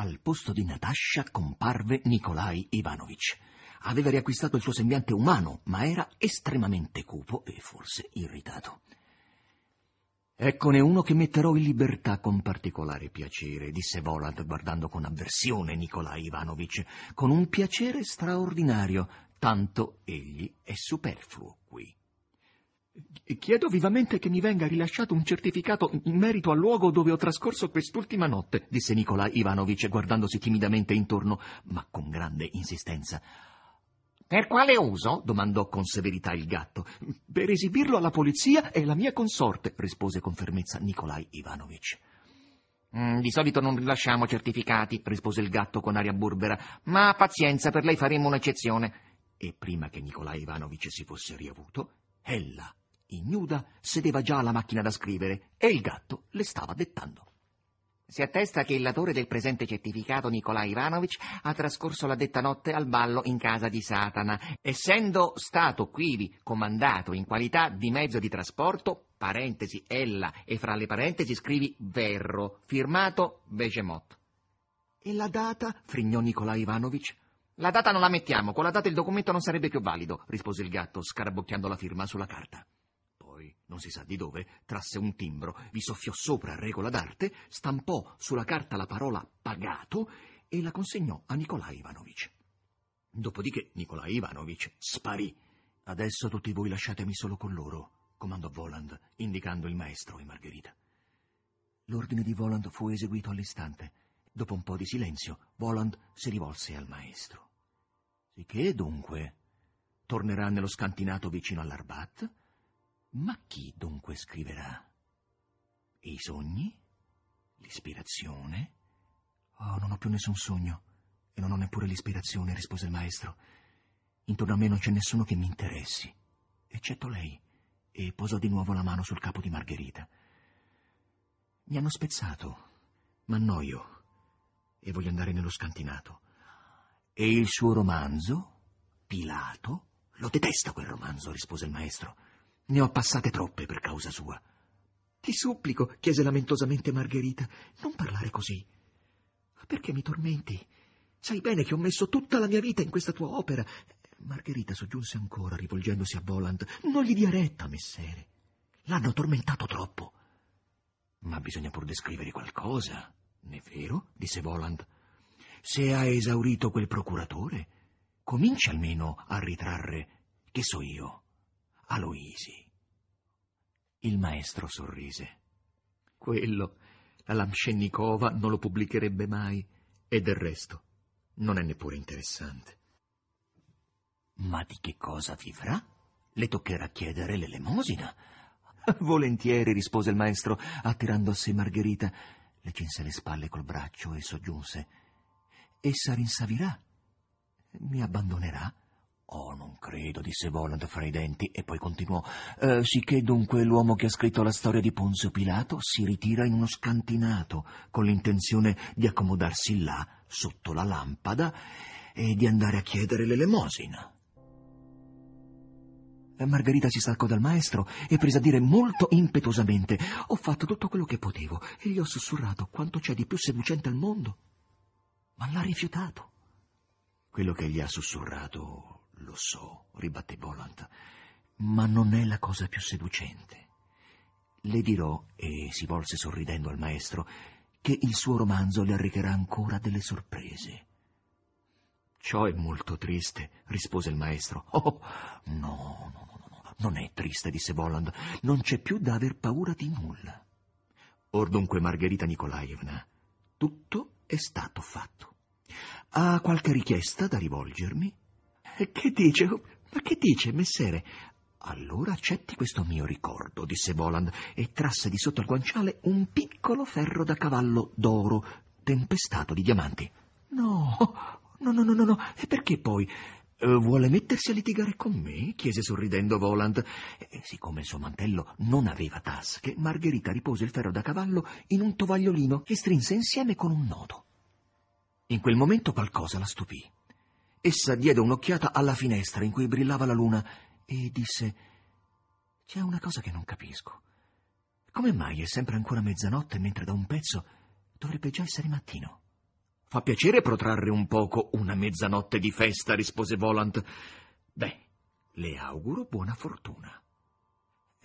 Al posto di Natascia comparve Nikolai Ivanovich. Aveva riacquistato il suo sembiante umano, ma era estremamente cupo e forse irritato. Eccone uno che metterò in libertà con particolare piacere, disse Voland guardando con avversione Nikolai Ivanovich, con un piacere straordinario, tanto egli è superfluo qui. Chiedo vivamente che mi venga rilasciato un certificato in merito al luogo dove ho trascorso quest'ultima notte, disse Nikolai Ivanovich guardandosi timidamente intorno, ma con grande insistenza. Per quale uso? domandò con severità il gatto. Per esibirlo alla polizia e alla mia consorte, rispose con fermezza Nikolai Ivanovich. Mm, di solito non rilasciamo certificati, rispose il gatto con aria burbera, ma pazienza, per lei faremo un'eccezione. E prima che Nikolai Ivanovich si fosse riavuto, ella, ignuda, sedeva già alla macchina da scrivere e il gatto le stava dettando. Si attesta che il latore del presente certificato, Nikolai Ivanovich, ha trascorso la detta notte al ballo in casa di Satana, essendo stato quivi comandato in qualità di mezzo di trasporto, parentesi ella, e fra le parentesi scrivi Verro, firmato Begemot. E la data? frignò Nikolai Ivanovich. La data non la mettiamo, con la data il documento non sarebbe più valido, rispose il gatto, scarabocchiando la firma sulla carta non si sa di dove, trasse un timbro, vi soffiò sopra a regola d'arte, stampò sulla carta la parola pagato e la consegnò a Nikolai Ivanovich. Dopodiché Nikolai Ivanovich sparì. Adesso tutti voi lasciatemi solo con loro, comandò Voland, indicando il maestro e Margherita. L'ordine di Voland fu eseguito all'istante. Dopo un po' di silenzio, Voland si rivolse al maestro. Sicché, dunque, tornerà nello scantinato vicino all'Arbat? Ma chi dunque scriverà? I sogni? L'ispirazione? Oh, non ho più nessun sogno e non ho neppure l'ispirazione, rispose il maestro. Intorno a me non c'è nessuno che mi interessi, eccetto lei, e posò di nuovo la mano sul capo di Margherita. Mi hanno spezzato, ma annoio e voglio andare nello scantinato. E il suo romanzo? Pilato? Lo detesta quel romanzo, rispose il maestro. Ne ho passate troppe per causa sua. Ti supplico, chiese lamentosamente Margherita, non parlare così. Perché mi tormenti? Sai bene che ho messo tutta la mia vita in questa tua opera. Margherita soggiunse ancora, rivolgendosi a Voland. Non gli dia retta, messere. L'hanno tormentato troppo. Ma bisogna pur descrivere qualcosa, è vero? disse Voland. Se ha esaurito quel procuratore, comincia almeno a ritrarre, che so io, Aloisi. Il maestro sorrise. Quello, la Lamscennikova non lo pubblicherebbe mai, e del resto non è neppure interessante. Ma di che cosa vivrà? Le toccherà chiedere l'elemosina. Volentieri, rispose il maestro, attirando a sé Margherita. Le cinse le spalle col braccio e soggiunse. Essa rinsavirà. Mi abbandonerà Oh, non credo, disse Voland fra i denti, e poi continuò. Eh, sicché dunque l'uomo che ha scritto la storia di Ponzio Pilato si ritira in uno scantinato, con l'intenzione di accomodarsi là, sotto la lampada, e di andare a chiedere l'elemosina. Margherita si staccò dal maestro e prese a dire molto impetuosamente: Ho fatto tutto quello che potevo e gli ho sussurrato quanto c'è di più seducente al mondo. Ma l'ha rifiutato. Quello che gli ha sussurrato lo so, ribatté Boland, ma non è la cosa più seducente. Le dirò, e si volse sorridendo al maestro, che il suo romanzo le arricherà ancora delle sorprese. Ciò è molto triste, rispose il maestro. Oh, no, no, no, no, non è triste, disse Boland. Non c'è più da aver paura di nulla. Or dunque, Margherita Nikolaevna, tutto è stato fatto. Ha qualche richiesta da rivolgermi? Che dice? Ma che dice, messere? Allora accetti questo mio ricordo, disse Boland, e trasse di sotto il guanciale un piccolo ferro da cavallo d'oro, tempestato di diamanti. No, no, no, no, no, no. E perché poi? Eh, vuole mettersi a litigare con me? chiese sorridendo Voland. E siccome il suo mantello non aveva tasche, Margherita ripose il ferro da cavallo in un tovagliolino che strinse insieme con un nodo. In quel momento qualcosa la stupì. Essa diede un'occhiata alla finestra in cui brillava la luna e disse C'è una cosa che non capisco. Come mai è sempre ancora mezzanotte mentre da un pezzo dovrebbe già essere mattino? Fa piacere protrarre un poco una mezzanotte di festa, rispose Volant. Beh, le auguro buona fortuna.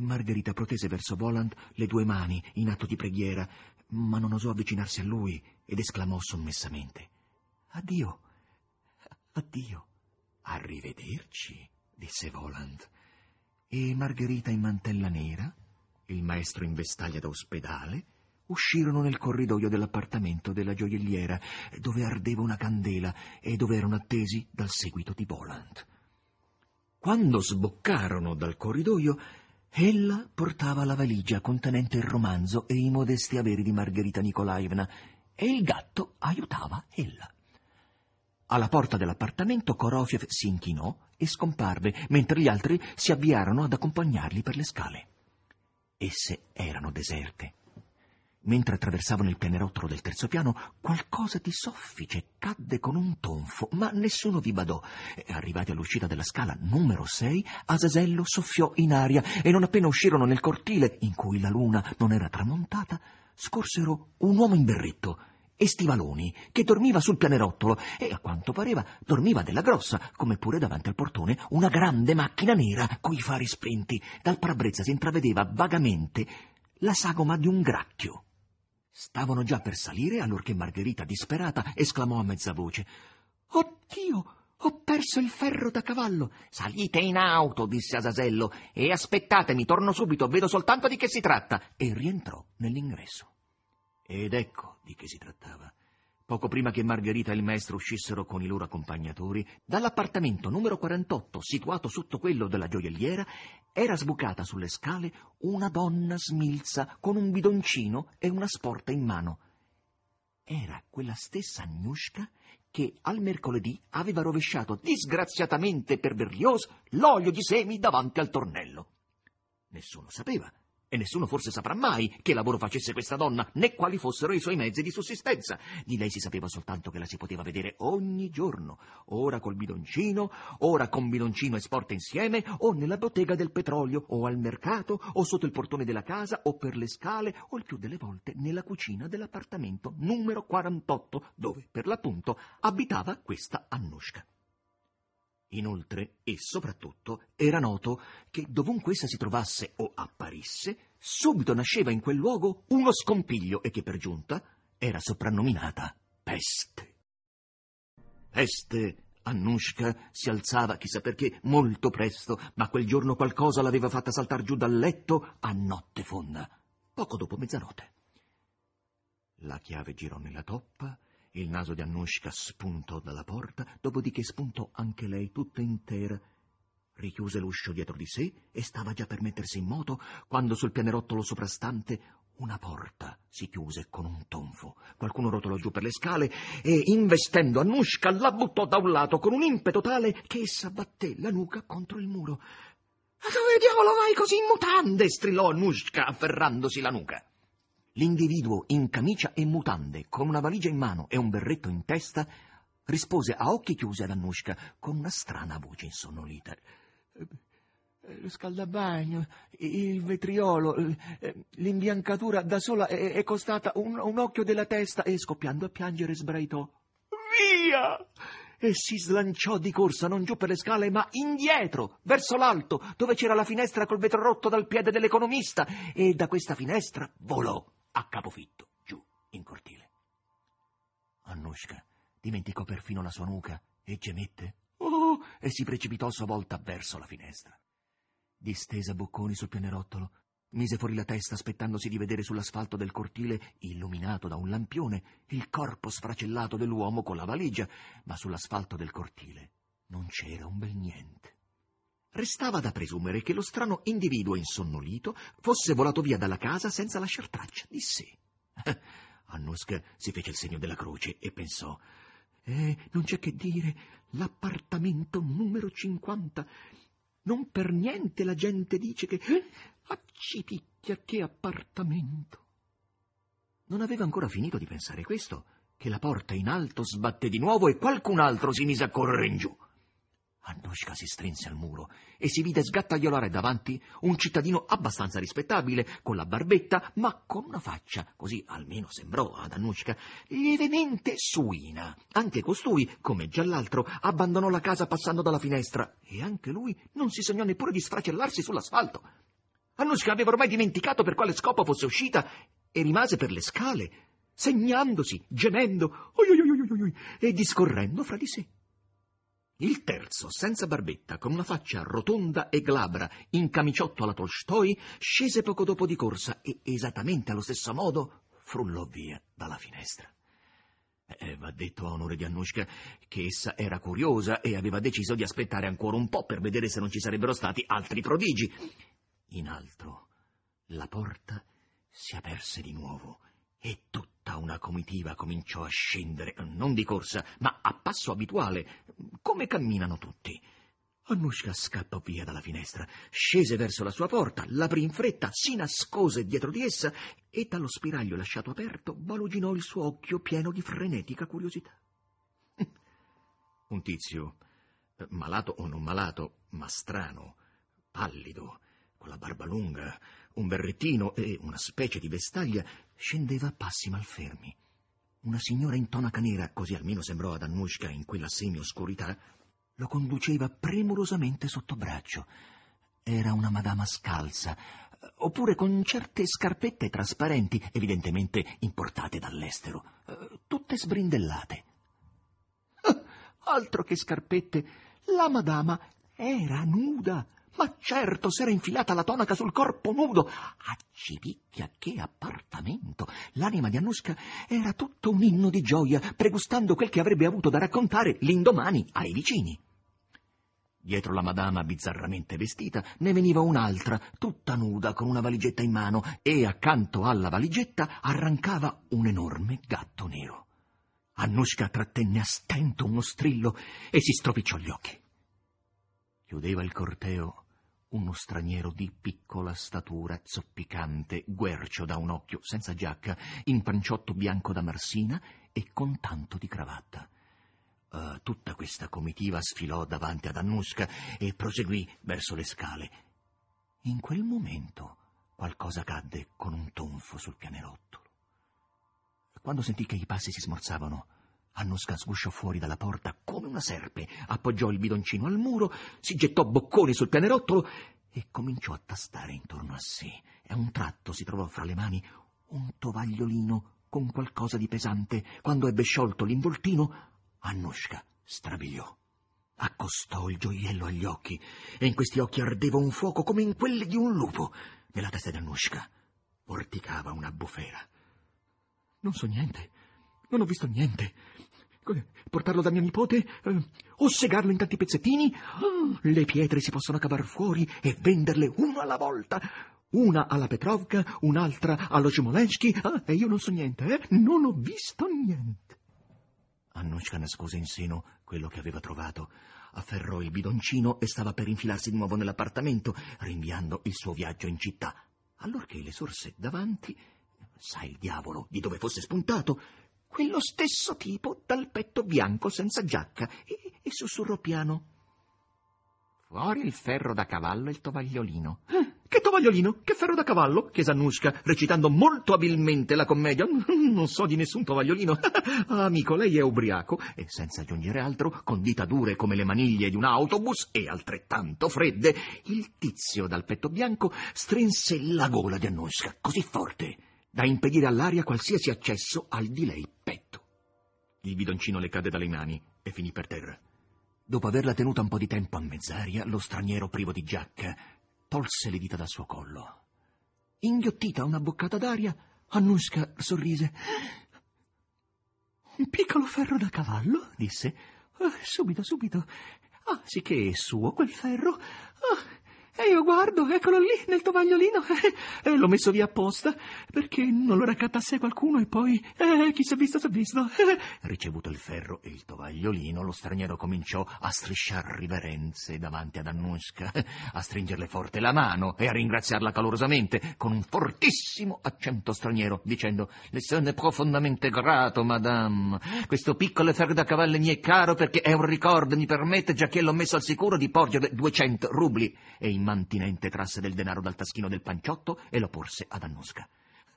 Margherita protese verso Volant le due mani in atto di preghiera, ma non osò avvicinarsi a lui ed esclamò sommessamente: Addio, addio. Arrivederci, disse Volant. E Margherita in mantella nera, il maestro in vestaglia da ospedale, uscirono nel corridoio dell'appartamento della gioielliera, dove ardeva una candela e dove erano attesi dal seguito di Volant. Quando sboccarono dal corridoio, ella portava la valigia contenente il romanzo e i modesti averi di Margherita Nikolaevna e il gatto aiutava ella. Alla porta dell'appartamento Korofiev si inchinò e scomparve, mentre gli altri si avviarono ad accompagnarli per le scale. Esse erano deserte. Mentre attraversavano il pianerottolo del terzo piano, qualcosa di soffice cadde con un tonfo, ma nessuno vi badò. Arrivati all'uscita della scala numero 6, Asasello soffiò in aria e non appena uscirono nel cortile, in cui la luna non era tramontata, scorsero un uomo in berretto e stivaloni che dormiva sul pianerottolo e a quanto pareva dormiva della grossa, come pure davanti al portone una grande macchina nera coi fari spenti. Dal parabrezza si intravedeva vagamente la sagoma di un gracchio. Stavano già per salire allorché Margherita, disperata, esclamò a mezza voce Oddio! Ho perso il ferro da cavallo. Salite in auto, disse Asasello, e aspettatemi, torno subito, vedo soltanto di che si tratta. E rientrò nell'ingresso. Ed ecco di che si trattava. Poco prima che Margherita e il maestro uscissero con i loro accompagnatori, dall'appartamento numero 48, situato sotto quello della gioielliera, era sbucata sulle scale una donna smilza con un bidoncino e una sporta in mano. Era quella stessa Agnushka che al mercoledì aveva rovesciato disgraziatamente per Berlioz l'olio di semi davanti al tornello. Nessuno sapeva e nessuno forse saprà mai che lavoro facesse questa donna, né quali fossero i suoi mezzi di sussistenza. Di lei si sapeva soltanto che la si poteva vedere ogni giorno, ora col bidoncino, ora con bidoncino e sporta insieme, o nella bottega del petrolio, o al mercato, o sotto il portone della casa, o per le scale, o il più delle volte nella cucina dell'appartamento numero 48, dove, per l'appunto, abitava questa Annushka. Inoltre, e soprattutto, era noto che dovunque essa si trovasse o apparisse, subito nasceva in quel luogo uno scompiglio e che per giunta era soprannominata peste. Peste, Annushka si alzava, chissà perché, molto presto, ma quel giorno qualcosa l'aveva fatta saltar giù dal letto a notte fonda, poco dopo mezzanotte. La chiave girò nella toppa il naso di Annushka spuntò dalla porta, dopodiché spuntò anche lei tutta intera. Richiuse l'uscio dietro di sé e stava già per mettersi in moto quando sul pianerottolo soprastante una porta si chiuse con un tonfo. Qualcuno rotolò giù per le scale e, investendo Annushka, la buttò da un lato con un impeto tale che essa batté la nuca contro il muro. Ma dove diavolo vai così in mutande? strillò Annushka afferrandosi la nuca. L'individuo in camicia e mutande, con una valigia in mano e un berretto in testa, rispose a occhi chiusi ad Annushka con una strana voce insonnolita. Eh, lo scaldabagno, il vetriolo, eh, l'imbiancatura da sola è costata un, un, occhio della testa e scoppiando a piangere sbraitò. Via! E si slanciò di corsa non giù per le scale, ma indietro, verso l'alto, dove c'era la finestra col vetro rotto dal piede dell'economista, e da questa finestra volò Annushka dimenticò perfino la sua nuca e gemette oh, e si precipitò a sua volta verso la finestra. Distesa bocconi sul pianerottolo, mise fuori la testa aspettandosi di vedere sull'asfalto del cortile, illuminato da un lampione, il corpo sfracellato dell'uomo con la valigia, ma sull'asfalto del cortile non c'era un bel niente. Restava da presumere che lo strano individuo insonnolito fosse volato via dalla casa senza lasciar traccia di sé. Annuska si fece il segno della croce e pensò: Eh, non c'è che dire, l'appartamento numero 50. Non per niente la gente dice che. Accipicchia, che appartamento! Non aveva ancora finito di pensare questo, che la porta in alto sbatté di nuovo e qualcun altro si mise a correre in giù. Annushka si strinse al muro e si vide sgattaiolare davanti un cittadino abbastanza rispettabile, con la barbetta, ma con una faccia, così almeno sembrò ad Annushka, lievemente suina. Anche costui, come già l'altro, abbandonò la casa passando dalla finestra e anche lui non si sognò neppure di sfracellarsi sull'asfalto. Annushka aveva ormai dimenticato per quale scopo fosse uscita e rimase per le scale, segnandosi, gemendo oi, oi, oi, e discorrendo fra di sé. Il terzo, senza barbetta, con una faccia rotonda e glabra, in camiciotto alla Tolstoi, scese poco dopo di corsa e, esattamente allo stesso modo, frullò via dalla finestra. Eh, va detto a onore di Annushka che essa era curiosa e aveva deciso di aspettare ancora un po' per vedere se non ci sarebbero stati altri prodigi. In alto, la porta si aperse di nuovo e tutta una comitiva cominciò a scendere, non di corsa, ma a passo abituale, come camminano tutti. Annushka scappò via dalla finestra, scese verso la sua porta, l'aprì in fretta, si nascose dietro di essa e dallo spiraglio lasciato aperto baluginò il suo occhio pieno di frenetica curiosità. Un tizio, malato o non malato, ma strano, pallido, con la barba lunga, un berrettino e una specie di vestaglia, scendeva a passi malfermi. Una signora in tonaca nera, così almeno sembrò ad Annushka in quella semi-oscurità, lo conduceva premurosamente sotto braccio. Era una madama scalza, oppure con certe scarpette trasparenti, evidentemente importate dall'estero, tutte sbrindellate. Altro che scarpette, la madama era nuda ma certo, s'era infilata la tonaca sul corpo nudo. Accipicchia, che appartamento! L'anima di Annushka era tutto un inno di gioia, pregustando quel che avrebbe avuto da raccontare l'indomani ai vicini. Dietro la madama bizzarramente vestita ne veniva un'altra, tutta nuda, con una valigetta in mano, e accanto alla valigetta arrancava un enorme gatto nero. Annushka trattenne a stento uno strillo e si stropicciò gli occhi. Chiudeva il corteo uno straniero di piccola statura, zoppicante, guercio da un occhio, senza giacca, in panciotto bianco da marsina e con tanto di cravatta. Uh, tutta questa comitiva sfilò davanti ad Annuska e proseguì verso le scale. In quel momento qualcosa cadde con un tonfo sul pianerottolo. Quando sentì che i passi si smorzavano, Annuska sgusciò fuori dalla porta come una serpe, appoggiò il bidoncino al muro, si gettò bocconi sul pianerottolo e cominciò a tastare intorno a sé. E a un tratto si trovò fra le mani un tovagliolino con qualcosa di pesante. Quando ebbe sciolto l'involtino, Annushka strabiliò. Accostò il gioiello agli occhi e in questi occhi ardeva un fuoco come in quelli di un lupo. Nella testa di Annushka vorticava una bufera. Non so niente, non ho visto niente. Portarlo da mio nipote? Eh, o segarlo in tanti pezzettini? Le pietre si possono cavar fuori e venderle una alla volta. Una alla Petrovka, un'altra allo Smolensky. Ah, e io non so niente, eh? Non ho visto niente. Annushka nascose in seno quello che aveva trovato. Afferrò il bidoncino e stava per infilarsi di nuovo nell'appartamento, rinviando il suo viaggio in città. Allorché le sorse davanti, sa il diavolo di dove fosse spuntato, quello stesso tipo dal petto bianco senza giacca e, e sussurrò piano. Fuori il ferro da cavallo e il tovagliolino. Eh, che tovagliolino? Che ferro da cavallo? chiese Annushka, recitando molto abilmente la commedia. Non so di nessun tovagliolino. Amico, lei è ubriaco. E senza aggiungere altro, con dita dure come le maniglie di un autobus e altrettanto fredde, il tizio dal petto bianco strinse la gola di Annushka così forte da impedire all'aria qualsiasi accesso al di lei petto. Il bidoncino le cadde dalle mani e finì per terra. Dopo averla tenuta un po' di tempo a mezz'aria, lo straniero privo di giacca tolse le dita dal suo collo. Inghiottita una boccata d'aria, Annushka sorrise. Un piccolo ferro da cavallo, disse. Oh, subito, subito. Ah, sì che è suo quel ferro. E io guardo, eccolo lì, nel tovagliolino, e l'ho messo via apposta, perché non lo raccattasse qualcuno e poi, eh, chi si è visto, si è visto. Ricevuto il ferro e il tovagliolino, lo straniero cominciò a strisciar riverenze davanti ad Annushka, a stringerle forte la mano e a ringraziarla calorosamente, con un fortissimo accento straniero, dicendo, le sono profondamente grato, madame. Questo piccolo ferro da cavallo mi è caro perché è un ricordo, mi permette, già che l'ho messo al sicuro, di porgere 200 rubli. E immantinente trasse del denaro dal taschino del panciotto e lo porse ad Annuska.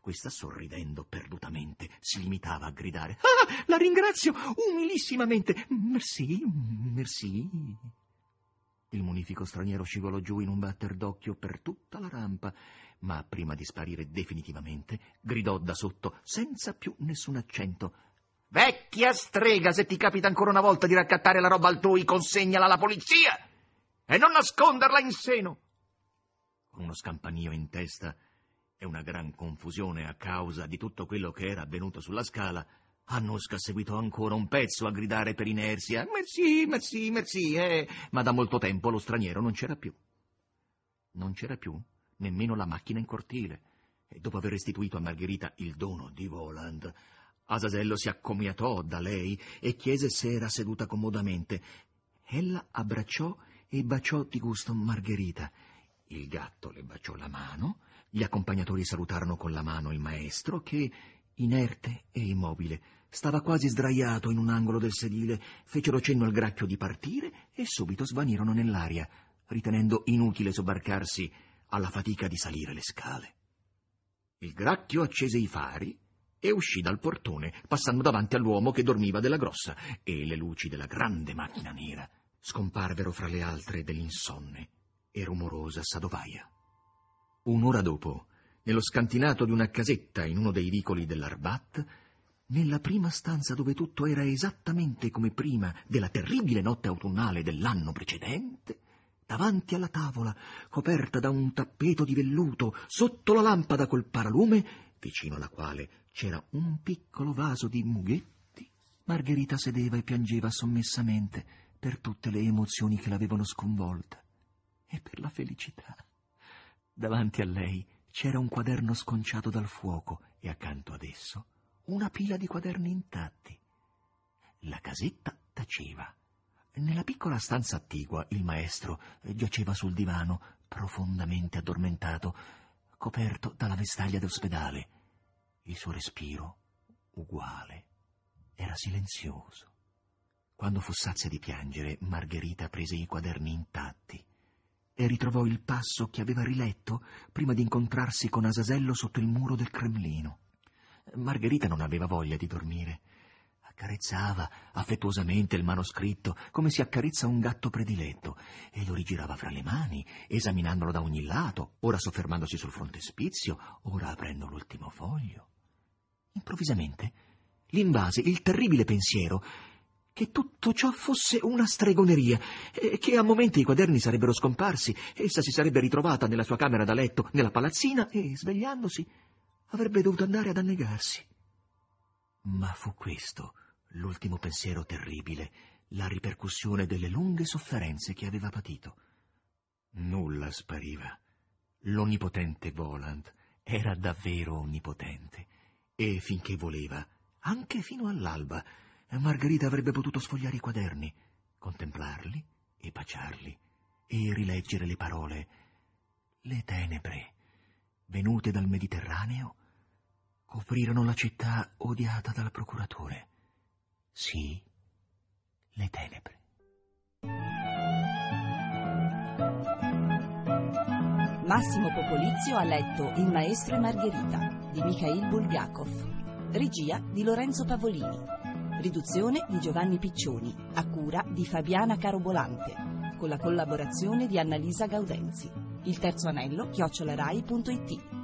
Questa, sorridendo perdutamente, si limitava a gridare Ah, la ringrazio umilissimamente. Merci, merci. Il munifico straniero scivolò giù in un batter d'occhio per tutta la rampa, ma prima di sparire definitivamente, gridò da sotto, senza più nessun accento. Vecchia strega, se ti capita ancora una volta di raccattare la roba altrui, consegnala alla polizia! E non nasconderla in seno. Con uno scampanio in testa e una gran confusione a causa di tutto quello che era avvenuto sulla scala, Annuska seguitò ancora un pezzo a gridare per inerzia Merci, merci, merci, eh. ma da molto tempo lo straniero non c'era più. Non c'era più nemmeno la macchina in cortile, e dopo aver restituito a Margherita il dono di Voland, Asasello si accomiatò da lei e chiese se era seduta comodamente. Ella abbracciò e baciò di gusto Margherita. Il gatto le baciò la mano, gli accompagnatori salutarono con la mano il maestro che, inerte e immobile, stava quasi sdraiato in un angolo del sedile, fecero cenno al gracchio di partire e subito svanirono nell'aria, ritenendo inutile sobbarcarsi alla fatica di salire le scale. Il gracchio accese i fari e uscì dal portone, passando davanti all'uomo che dormiva della grossa, e le luci della grande macchina nera scomparvero fra le altre dell'insonne e rumorosa Sadovaia. Un'ora dopo, nello scantinato di una casetta in uno dei vicoli dell'Arbat, nella prima stanza dove tutto era esattamente come prima della terribile notte autunnale dell'anno precedente, davanti alla tavola, coperta da un tappeto di velluto, sotto la lampada col paralume, vicino alla quale c'era un piccolo vaso di mughetti, Margherita sedeva e piangeva sommessamente per tutte le emozioni che l'avevano sconvolta e per la felicità. Davanti a lei c'era un quaderno sconciato dal fuoco e accanto ad esso una pila di quaderni intatti. La casetta taceva. Nella piccola stanza attigua il maestro giaceva sul divano, profondamente addormentato, coperto dalla vestaglia d'ospedale. Il suo respiro, uguale, era silenzioso. Quando fu sazia di piangere, Margherita prese i quaderni intatti e ritrovò il passo che aveva riletto prima di incontrarsi con Asasello sotto il muro del Cremlino. Margherita non aveva voglia di dormire. Accarezzava affettuosamente il manoscritto come si accarezza un gatto prediletto e lo rigirava fra le mani, esaminandolo da ogni lato, ora soffermandosi sul frontespizio, ora aprendo l'ultimo foglio. Improvvisamente l'invase il terribile pensiero che tutto ciò fosse una stregoneria, e che a momenti i quaderni sarebbero scomparsi, essa si sarebbe ritrovata nella sua camera da letto, nella palazzina, e, svegliandosi, avrebbe dovuto andare ad annegarsi. Ma fu questo l'ultimo pensiero terribile, la ripercussione delle lunghe sofferenze che aveva patito. Nulla spariva. L'onnipotente Voland era davvero onnipotente, e finché voleva, anche fino all'alba, Margherita avrebbe potuto sfogliare i quaderni, contemplarli e baciarli e rileggere le parole. Le tenebre, venute dal Mediterraneo, coprirono la città odiata dal procuratore. Sì, le tenebre. Massimo Popolizio ha letto Il maestro e Margherita di Mikhail Bulgakov, regia di Lorenzo Pavolini. Riduzione di Giovanni Piccioni, a cura di Fabiana Carobolante, con la collaborazione di Annalisa Gaudenzi. Il terzo anello, chiocciolarai.it.